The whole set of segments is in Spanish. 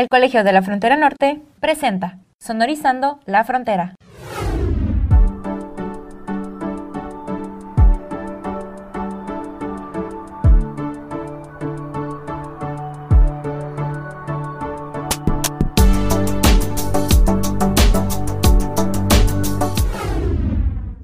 El Colegio de la Frontera Norte presenta Sonorizando la Frontera.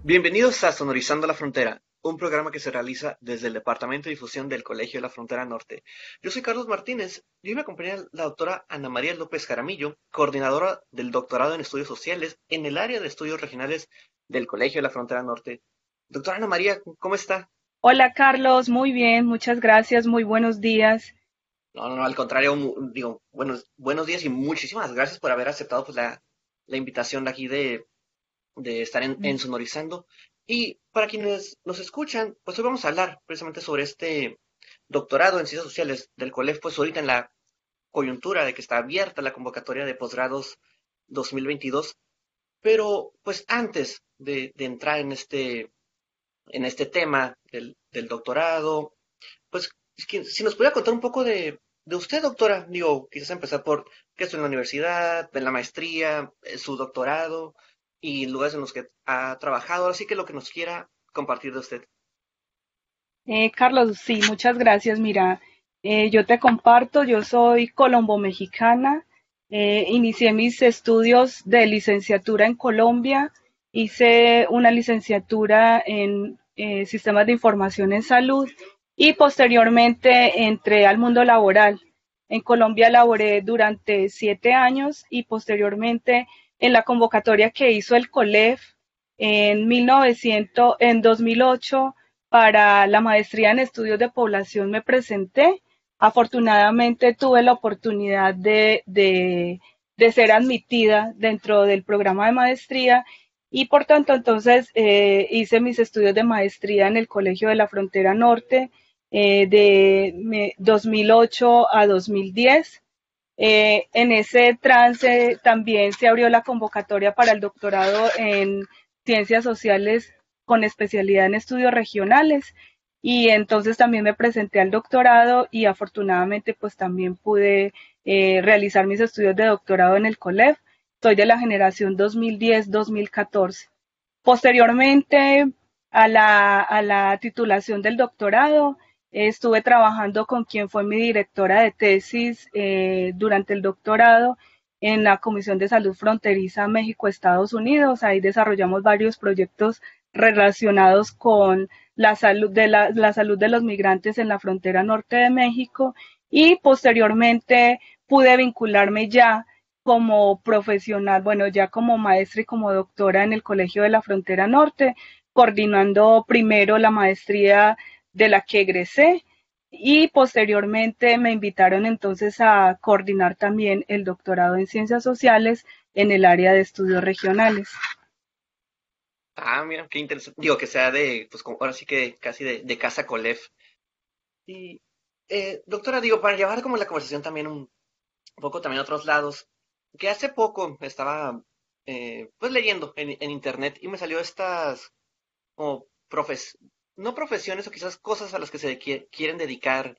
Bienvenidos a Sonorizando la Frontera, un programa que se realiza desde el Departamento de Difusión del Colegio de la Frontera Norte. Yo soy Carlos Martínez y hoy me acompaña la doctora Ana María López Jaramillo, coordinadora del doctorado en estudios sociales en el área de estudios regionales del Colegio de la Frontera Norte. Doctora Ana María, ¿cómo está? Hola Carlos, muy bien, muchas gracias, muy buenos días. No, no, al contrario, digo, buenos, buenos días y muchísimas gracias por haber aceptado pues, la, la invitación de aquí de, de estar en, en Sonorizando. Y para quienes nos escuchan, pues hoy vamos a hablar precisamente sobre este doctorado en ciencias sociales del COLEF, pues ahorita en la coyuntura de que está abierta la convocatoria de posgrados 2022. Pero pues antes de, entrar en este, en este tema del, doctorado, pues si nos pudiera contar un poco de, de usted, doctora, digo, quizás empezar por qué estudió en la universidad, en la maestría, eh, su doctorado, y lugares en los que ha trabajado. Así que lo que nos quiera compartir de usted. Eh, Carlos, sí, muchas gracias. Mira, eh, yo te comparto, yo soy colombo-mexicana, eh, inicié mis estudios de licenciatura en Colombia, hice una licenciatura en sistemas de información en salud y posteriormente entré al mundo laboral. En Colombia laboré durante siete años y posteriormente en la convocatoria que hizo el COLEF en, 1900, en 2008 para la maestría en estudios de población me presenté. Afortunadamente tuve la oportunidad de, de, ser admitida dentro del programa de maestría y por tanto entonces eh, hice mis estudios de maestría en el Colegio de la Frontera Norte eh, de 2008 a 2010. Eh, en ese trance también se abrió la convocatoria para el doctorado en ciencias sociales con especialidad en estudios regionales y entonces también me presenté al doctorado y afortunadamente pues también pude eh, realizar mis estudios de doctorado en el COLEF. Soy de la generación 2010-2014. Posteriormente a la, a la titulación del doctorado, Estuve trabajando con quien fue mi directora de tesis eh, durante el doctorado en la Comisión de Salud Fronteriza México-Estados Unidos. Ahí desarrollamos varios proyectos relacionados con la salud de la, la, salud de los migrantes en la frontera norte de México y posteriormente pude vincularme ya como profesional, bueno, ya como maestra y como doctora en el Colegio de la Frontera Norte, coordinando primero la maestría de la que egresé y posteriormente me invitaron entonces a coordinar también el doctorado en ciencias sociales en el área de estudios regionales. Ah, mira, qué interesante. Digo, que sea de, pues ahora sí que casi de, casa Colef. Y, eh, doctora, digo, para llevar como la conversación también un, poco también a otros lados, que hace poco estaba, eh, pues leyendo en, en, internet y me salió estas como profes, no profesiones o quizás cosas a las que se quieren dedicar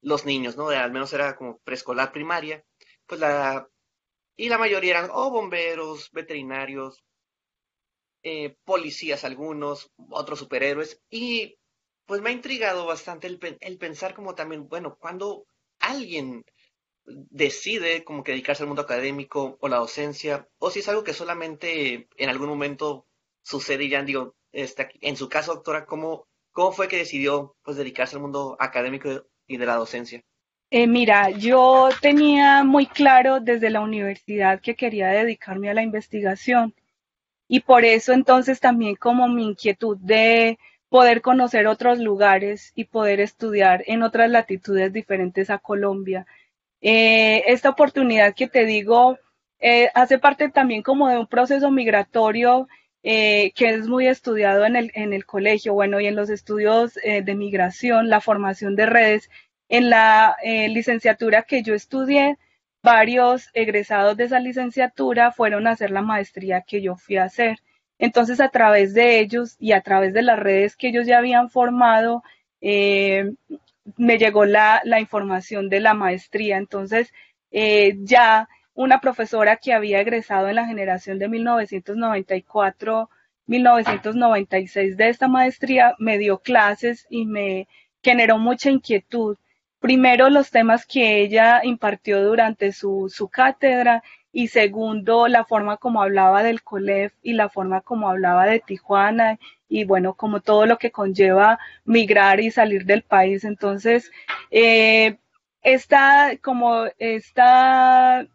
los niños, ¿no? Al menos era como preescolar, primaria, pues la... Y la mayoría eran o bomberos, veterinarios, eh, policías algunos, otros superhéroes, y pues me ha intrigado bastante el, pensar como también, bueno, cuando alguien decide como que dedicarse al mundo académico o la docencia, o si es algo que solamente en algún momento sucede y ya digo, este, en su caso, doctora, ¿cómo, ¿Cómo fue que decidió pues, dedicarse al mundo académico y de la docencia? Eh, mira, yo tenía muy claro desde la universidad que quería dedicarme a la investigación y por eso entonces también como mi inquietud de poder conocer otros lugares y poder estudiar en otras latitudes diferentes a Colombia. Eh, esta oportunidad que te digo eh, hace parte también como de un proceso migratorio eh, que es muy estudiado en el, en el colegio, bueno, y en los estudios eh, de migración, la formación de redes. En la eh, licenciatura que yo estudié, varios egresados de esa licenciatura fueron a hacer la maestría que yo fui a hacer. Entonces, a través de ellos y a través de las redes que ellos ya habían formado, me llegó la, la información de la maestría. Entonces, ya una profesora que había egresado en la generación de 1994 1996 de esta maestría me dio clases y me generó mucha inquietud. Primero, los temas que ella impartió durante su, su cátedra y segundo, la forma como hablaba del COLEF y la forma como hablaba de Tijuana y bueno, como todo lo que conlleva migrar y salir del país. Entonces, eh, esta, como esta,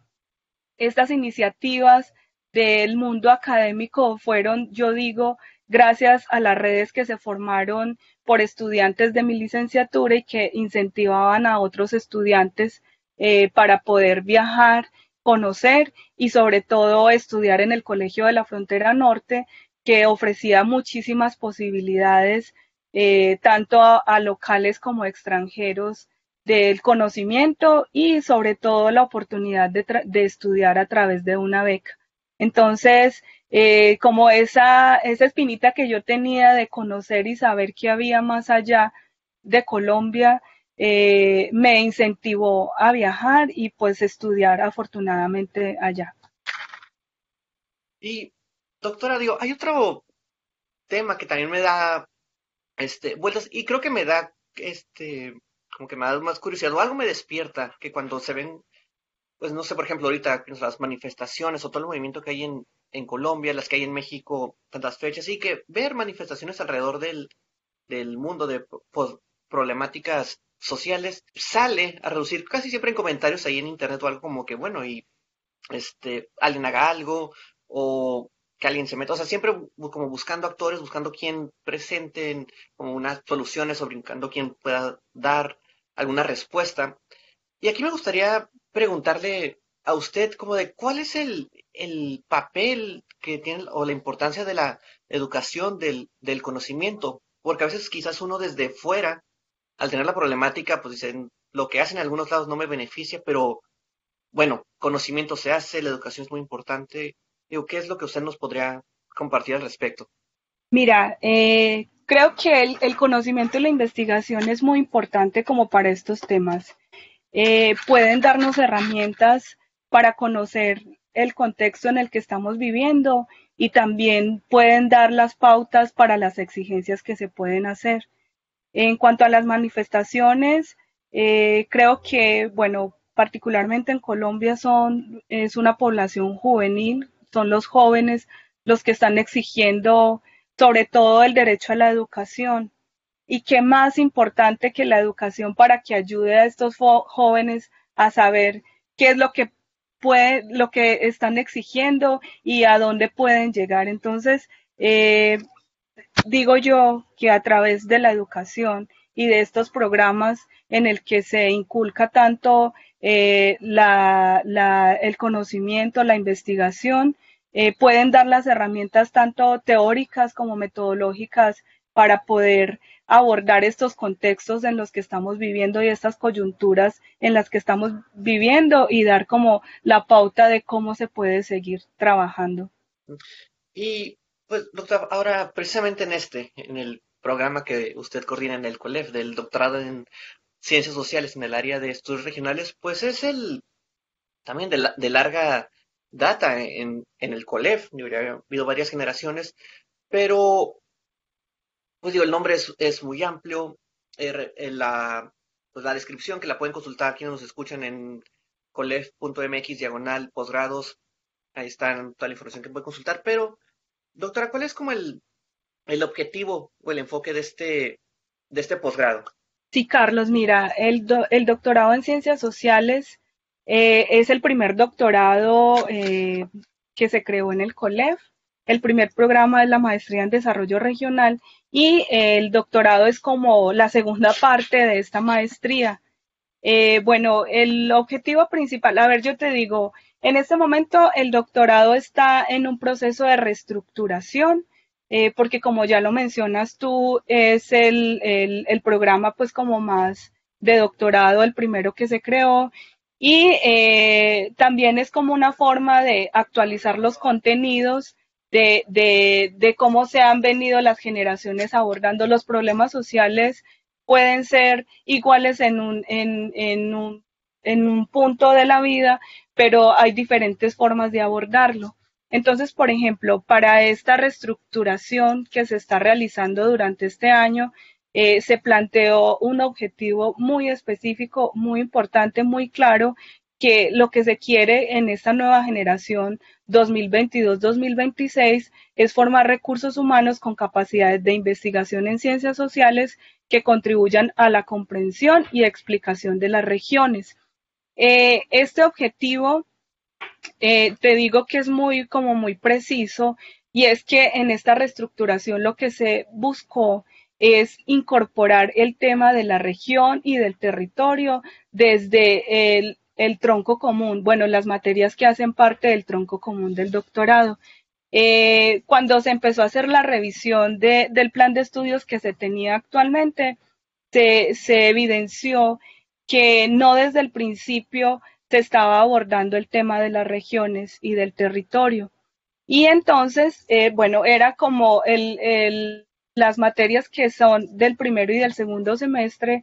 estas iniciativas del mundo académico fueron, yo digo, gracias a las redes que se formaron por estudiantes de mi licenciatura y que incentivaban a otros estudiantes eh, para poder viajar, conocer y sobre todo estudiar en el Colegio de la Frontera Norte, que ofrecía muchísimas posibilidades, eh, tanto a, locales como extranjeros, del conocimiento y sobre todo la oportunidad de estudiar a través de una beca. Entonces, eh, como esa, esa espinita que yo tenía de conocer y saber qué había más allá de Colombia, eh, me incentivó a viajar y pues estudiar afortunadamente allá. Y doctora, digo, hay otro tema que también me da este, vueltas y creo que me da este, como que me da más curiosidad o algo me despierta que cuando se ven pues no sé, por ejemplo, ahorita las manifestaciones o todo el movimiento que hay en, en Colombia, las que hay en México, tantas fechas, y que ver manifestaciones alrededor del, del mundo de problemáticas sociales sale a reducir casi siempre en comentarios ahí en internet o algo como que, bueno, y este, alguien haga algo o que alguien se meta, o sea, siempre como buscando actores, buscando quién presenten como unas soluciones o brincando quién pueda dar alguna respuesta. Y aquí me gustaría preguntarle a usted como de cuál es el, el papel que tiene o la importancia de la educación del, del, conocimiento, porque a veces quizás uno desde fuera, al tener la problemática, pues dicen, lo que hacen en algunos lados no me beneficia, pero bueno, conocimiento se hace, la educación es muy importante. Digo, ¿qué es lo que usted nos podría compartir al respecto? Mira, eh, creo que el, el conocimiento y la investigación es muy importante como para estos temas. Eh, pueden darnos herramientas para conocer el contexto en el que estamos viviendo y también pueden dar las pautas para las exigencias que se pueden hacer. En cuanto a las manifestaciones, eh, creo que, bueno, particularmente en Colombia son, es una población juvenil, son los jóvenes los que están exigiendo sobre todo el derecho a la educación y qué más importante que la educación para que ayude a estos jóvenes a saber qué es lo que lo que están exigiendo y a dónde pueden llegar. Entonces, eh, digo yo que a través de la educación y de estos programas en el que se inculca tanto eh, el conocimiento, la investigación, eh, pueden dar las herramientas tanto teóricas como metodológicas para poder abordar estos contextos en los que estamos viviendo y estas coyunturas en las que estamos viviendo y dar como la pauta de cómo se puede seguir trabajando. Y pues, doctor, ahora precisamente en este, en el programa que usted coordina en el COLEF, del doctorado en Ciencias Sociales en el área de estudios regionales, pues es el también de, de larga data en, en el COLEF, ha habido varias generaciones, pero pues digo, el nombre es, muy amplio. Er, la, pues la descripción que la pueden consultar quienes nos escuchan en colef.mx diagonal posgrados. Ahí está toda la información que pueden consultar. Pero, doctora, ¿cuál es como el, el objetivo o el enfoque de este, de este posgrado? Sí, Carlos, mira, el, el doctorado en ciencias sociales eh, es el primer doctorado eh, que se creó en el COLEF. El primer programa es la maestría en desarrollo regional y el doctorado es como la segunda parte de esta maestría. Eh, bueno, el objetivo principal, a ver, yo te digo, en este momento el doctorado está en un proceso de reestructuración, porque como ya lo mencionas tú, es el, el, programa pues como más de doctorado, el primero que se creó, y eh, también es como una forma de actualizar los contenidos de, de, cómo se han venido las generaciones abordando los problemas sociales pueden ser iguales en un, en, un en un punto de la vida, pero hay diferentes formas de abordarlo. Entonces, por ejemplo, para esta reestructuración que se está realizando durante este año, eh, se planteó un objetivo muy específico, muy importante, muy claro, que lo que se quiere en esta nueva generación 2022-2026 es formar recursos humanos con capacidades de investigación en ciencias sociales que contribuyan a la comprensión y explicación de las regiones. Eh, este objetivo, eh, te digo que es muy como muy preciso y es que en esta reestructuración lo que se buscó es incorporar el tema de la región y del territorio desde el tronco común, bueno, las materias que hacen parte del tronco común del doctorado. Eh, cuando se empezó a hacer la revisión del plan de estudios que se tenía actualmente, se, evidenció que no desde el principio se estaba abordando el tema de las regiones y del territorio. Y entonces, eh, bueno, era como el, las materias que son del primero y del segundo semestre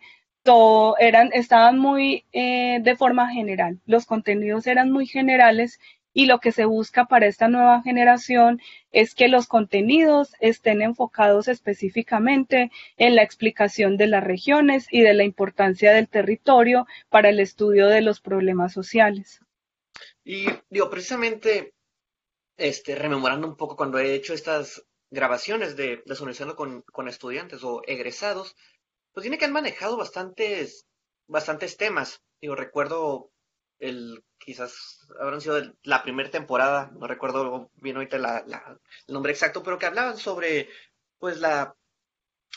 eran, estaban muy eh, de forma general, los contenidos eran muy generales y lo que se busca para esta nueva generación es que los contenidos estén enfocados específicamente en la explicación de las regiones y de la importancia del territorio para el estudio de los problemas sociales. Y digo, precisamente, este, rememorando un poco cuando he hecho estas grabaciones de Desuniendo con, con estudiantes o egresados, pues tiene que han manejado bastantes, bastantes temas. Digo, recuerdo el, quizás habrán sido la primera temporada, no recuerdo bien ahorita el nombre exacto, pero que hablaban sobre, pues, la,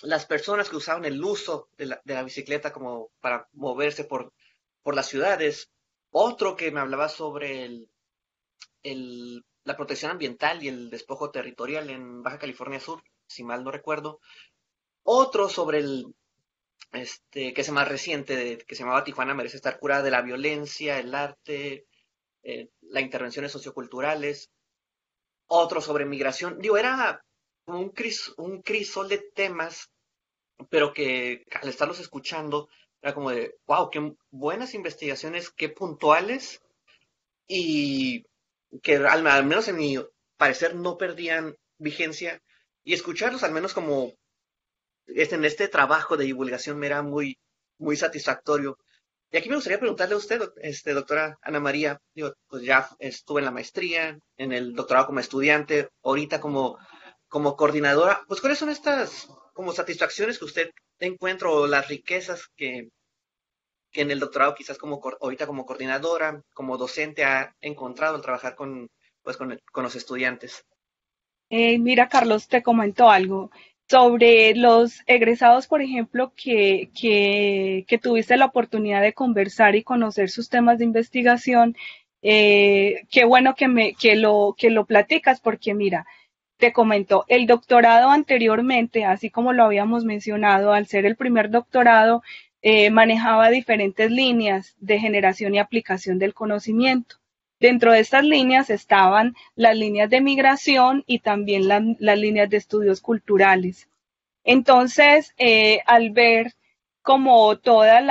las personas que usaban el uso de la, de la bicicleta como para moverse por, por las ciudades. Otro que me hablaba sobre el, el, la protección ambiental y el despojo territorial en Baja California Sur, si mal no recuerdo. Otro sobre el, este, que es más reciente, que se llamaba Tijuana merece estar curada de la violencia, el arte, eh, las intervenciones socioculturales, otro sobre migración. Digo, era un, cris, un crisol de temas, pero que al estarlos escuchando era como de, wow, qué buenas investigaciones, qué puntuales y que al, menos en mi parecer no perdían vigencia y escucharlos al menos como en este trabajo de divulgación me era muy, muy satisfactorio. Y aquí me gustaría preguntarle a usted, este, doctora Ana María, pues ya estuve en la maestría, en el doctorado como estudiante, ahorita como, como coordinadora, pues cuáles son estas como satisfacciones que usted encuentra o las riquezas que, que en el doctorado quizás como ahorita como coordinadora, como docente ha encontrado al trabajar con, pues, con, los estudiantes. Eh, mira, Carlos, te comento algo sobre los egresados, por ejemplo, que, que, tuviste la oportunidad de conversar y conocer sus temas de investigación, eh, qué bueno que, me, que, lo, que lo platicas, porque mira, te comento, el doctorado anteriormente, así como lo habíamos mencionado, al ser el primer doctorado, eh, manejaba diferentes líneas de generación y aplicación del conocimiento. Dentro de estas líneas estaban las líneas de migración y también las líneas de estudios culturales. Entonces, eh, al ver como todas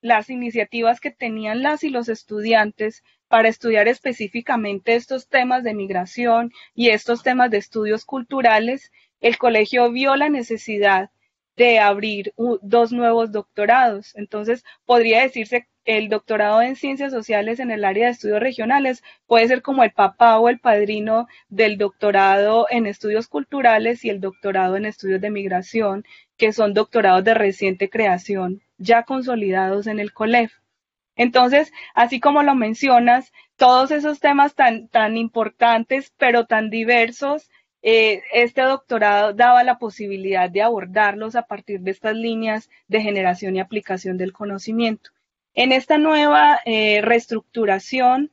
las iniciativas que tenían las y los estudiantes para estudiar específicamente estos temas de migración y estos temas de estudios culturales, el colegio vio la necesidad de abrir dos nuevos doctorados. Entonces, podría decirse el doctorado en ciencias sociales en el área de estudios regionales puede ser como el papá o el padrino del doctorado en estudios culturales y el doctorado en estudios de migración, que son doctorados de reciente creación, ya consolidados en el COLEF. Entonces, así como lo mencionas, todos esos temas tan, tan importantes, pero tan diversos, eh, este doctorado daba la posibilidad de abordarlos a partir de estas líneas de generación y aplicación del conocimiento. En esta nueva eh, reestructuración,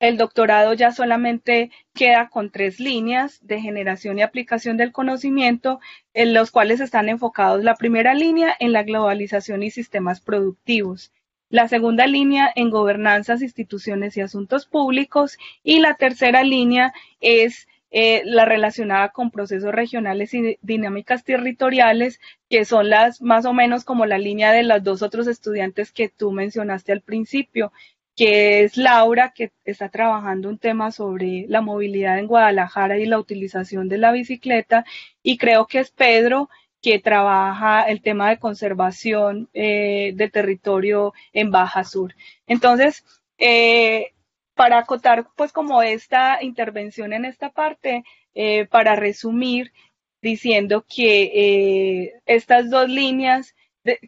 el doctorado ya solamente queda con tres líneas de generación y aplicación del conocimiento, en los cuales están enfocados la primera línea en la globalización y sistemas productivos, la segunda línea en gobernanzas, instituciones y asuntos públicos y la tercera línea es eh, la relacionada con procesos regionales y dinámicas territoriales, que son las más o menos como la línea de los dos otros estudiantes que tú mencionaste al principio, que es Laura, que está trabajando un tema sobre la movilidad en Guadalajara y la utilización de la bicicleta, y creo que es Pedro, que trabaja el tema de conservación eh, de territorio en Baja Sur. Entonces, eh, para acotar pues como esta intervención en esta parte, eh, para resumir, diciendo que estas dos líneas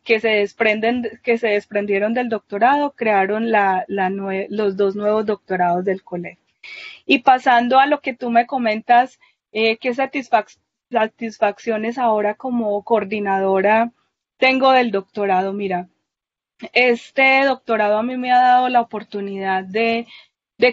que se desprenden, que se desprendieron del doctorado, crearon la, los dos nuevos doctorados del colegio. Y pasando a lo que tú me comentas, qué satisfacciones ahora como coordinadora tengo del doctorado. Mira, este doctorado a mí me ha dado la oportunidad de,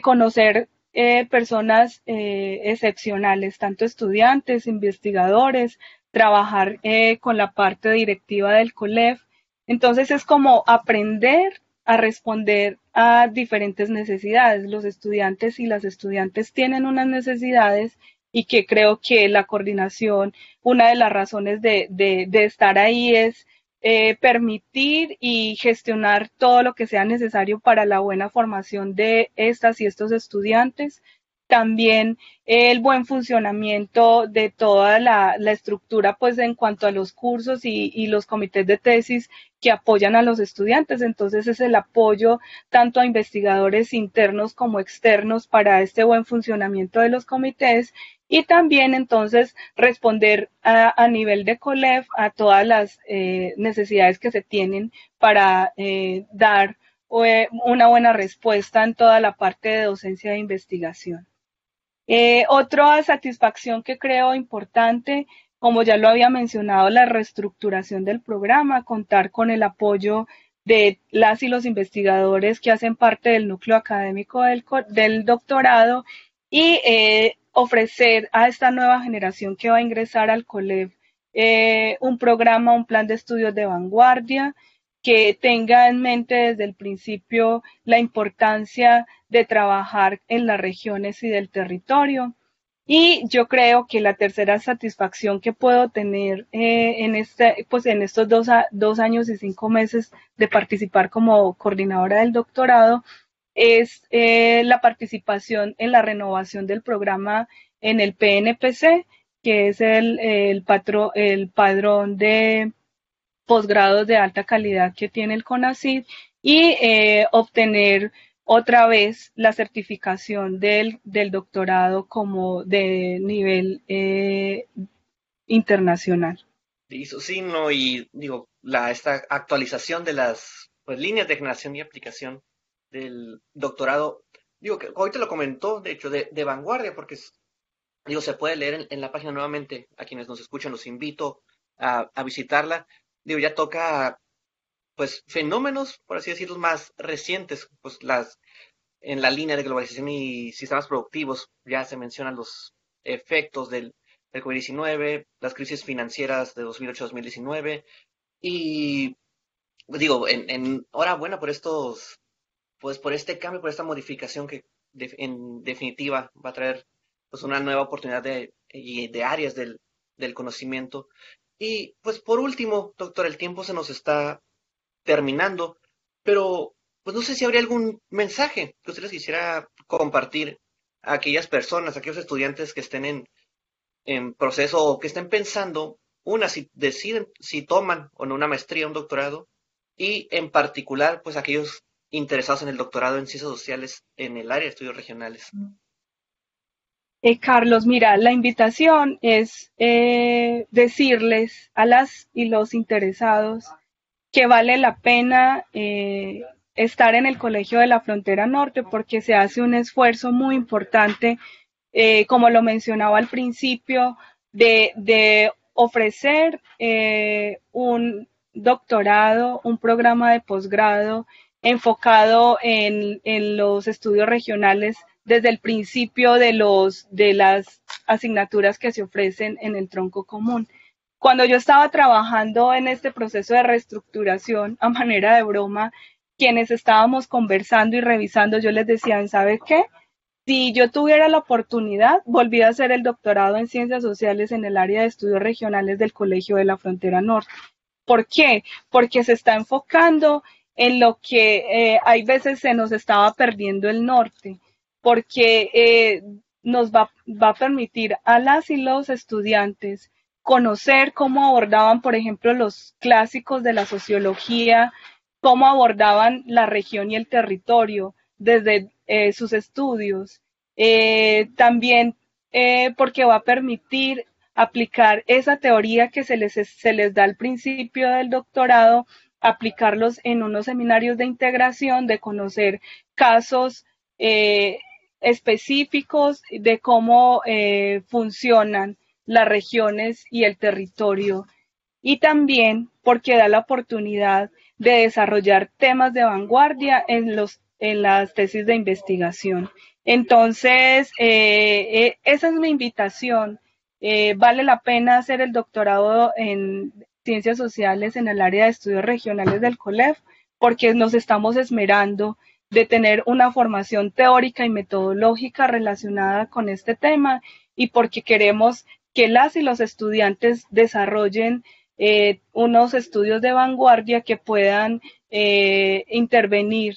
conocer eh, personas eh, excepcionales, tanto estudiantes, investigadores, trabajar eh, con la parte directiva del COLEF. Entonces es como aprender a responder a diferentes necesidades. Los estudiantes y las estudiantes tienen unas necesidades y que creo que la coordinación, una de las razones de, de estar ahí es eh, permitir y gestionar todo lo que sea necesario para la buena formación de estas y estos estudiantes. También el buen funcionamiento de toda la, estructura, pues en cuanto a los cursos y, y, los comités de tesis que apoyan a los estudiantes. Entonces es el apoyo tanto a investigadores internos como externos para este buen funcionamiento de los comités y también entonces responder a, nivel de COLEF a todas las eh, necesidades que se tienen para eh, dar eh, una buena respuesta en toda la parte de docencia e investigación. otra satisfacción que creo importante, como ya lo había mencionado, la reestructuración del programa, contar con el apoyo de las y los investigadores que hacen parte del núcleo académico del, del doctorado y ofrecer a esta nueva generación que va a ingresar al COLEV eh, un programa, un plan de estudios de vanguardia que tenga en mente desde el principio la importancia de trabajar en las regiones y del territorio. Y yo creo que la tercera satisfacción que puedo tener eh, en, este, pues en estos dos, dos años y cinco meses de participar como coordinadora del doctorado es eh, la participación en la renovación del programa en el PNPC, que es el, el, el padrón de posgrados de alta calidad que tiene el CONACYT y eh, obtener otra vez la certificación del, del doctorado como de nivel eh, internacional. Listo, sí, no, y digo, la, esta actualización de las pues, líneas de generación y aplicación del doctorado, digo que ahorita lo comentó, de hecho, de, vanguardia, porque digo, se puede leer en, la página nuevamente, a quienes nos escuchan, los invito a, visitarla. Digo, ya toca, pues, fenómenos, por así decirlo, más recientes, pues las en la línea de globalización y sistemas productivos, ya se mencionan los efectos del, del COVID-19, las crisis financieras de 2008-2019, y digo, en, en hora buena por estos pues por este cambio, por esta modificación que en definitiva va a traer pues una nueva oportunidad de, de áreas del, del conocimiento. Y pues por último, doctor, el tiempo se nos está terminando, pero pues no sé si habría algún mensaje que ustedes quisiera compartir a aquellas personas, a aquellos estudiantes que estén en, en proceso o que estén pensando, una, si deciden, si toman o no una maestría, un doctorado, y en particular, pues aquellos interesados en el doctorado en ciencias sociales en el área de estudios regionales. Eh, Carlos, mira, la invitación es eh, decirles a las y los interesados que vale la pena eh, estar en el Colegio de la Frontera Norte porque se hace un esfuerzo muy importante, como lo mencionaba al principio, de, de ofrecer un doctorado, un programa de posgrado enfocado en, los estudios regionales desde el principio de, las asignaturas que se ofrecen en el tronco común. Cuando yo estaba trabajando en este proceso de reestructuración, a manera de broma, quienes estábamos conversando y revisando, yo les decía, ¿sabe qué? si yo tuviera la oportunidad, volví a hacer el doctorado en ciencias sociales en el área de estudios regionales del Colegio de la Frontera Norte. ¿Por qué? Porque se está enfocando en lo que eh, hay veces se nos estaba perdiendo el norte, porque eh, nos va, va, a permitir a las y los estudiantes conocer cómo abordaban, por ejemplo, los clásicos de la sociología, cómo abordaban la región y el territorio desde eh, sus estudios. Eh, también porque va a permitir aplicar esa teoría que se les, se les da al principio del doctorado, aplicarlos en unos seminarios de integración, de conocer casos específicos de cómo funcionan las regiones y el territorio. Y también porque da la oportunidad de desarrollar temas de vanguardia en, los, en las tesis de investigación. Entonces, eh, eh, esa es mi invitación. Eh, vale la pena hacer el doctorado en ciencias sociales en el área de estudios regionales del COLEF porque nos estamos esmerando de tener una formación teórica y metodológica relacionada con este tema y porque queremos que las y los estudiantes desarrollen eh, unos estudios de vanguardia que puedan eh, intervenir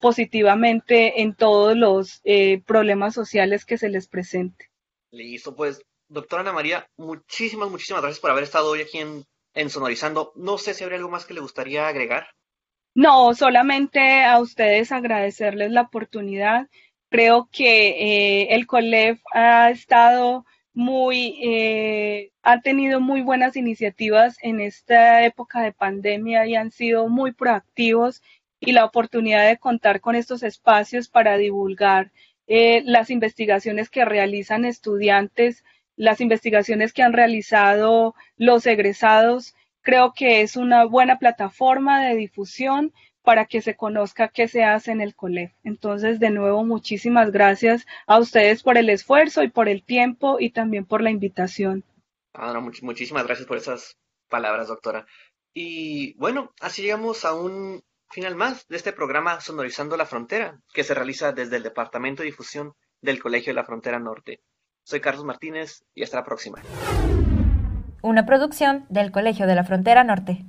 positivamente en todos los eh, problemas sociales que se les presente. Listo, pues, doctora Ana María, muchísimas, muchísimas gracias por haber estado hoy aquí en, en Sonorizando. No sé si habría algo más que le gustaría agregar. No, solamente a ustedes agradecerles la oportunidad. Creo que el COLEF ha estado muy, eh, ha tenido muy buenas iniciativas en esta época de pandemia y han sido muy proactivos y la oportunidad de contar con estos espacios para divulgar eh, las investigaciones que realizan estudiantes, las investigaciones que han realizado los egresados, creo que es una buena plataforma de difusión para que se conozca qué se hace en el COLEF. Entonces, de nuevo, muchísimas gracias a ustedes por el esfuerzo y por el tiempo y también por la invitación. Ah, muchísimas gracias por esas palabras, doctora. Y bueno, así llegamos a un final más de este programa Sonorizando la Frontera, que se realiza desde el Departamento de Difusión del Colegio de la Frontera Norte. Soy Carlos Martínez y hasta la próxima. Una producción del Colegio de la Frontera Norte.